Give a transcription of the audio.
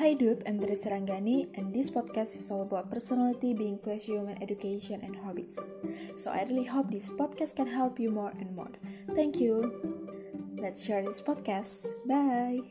Hi dude, I'm Teresa Ranggani and this podcast is all about personality, being class human education and hobbies. So I really hope this podcast can help you more and more. Thank you. Let's share this podcast. Bye.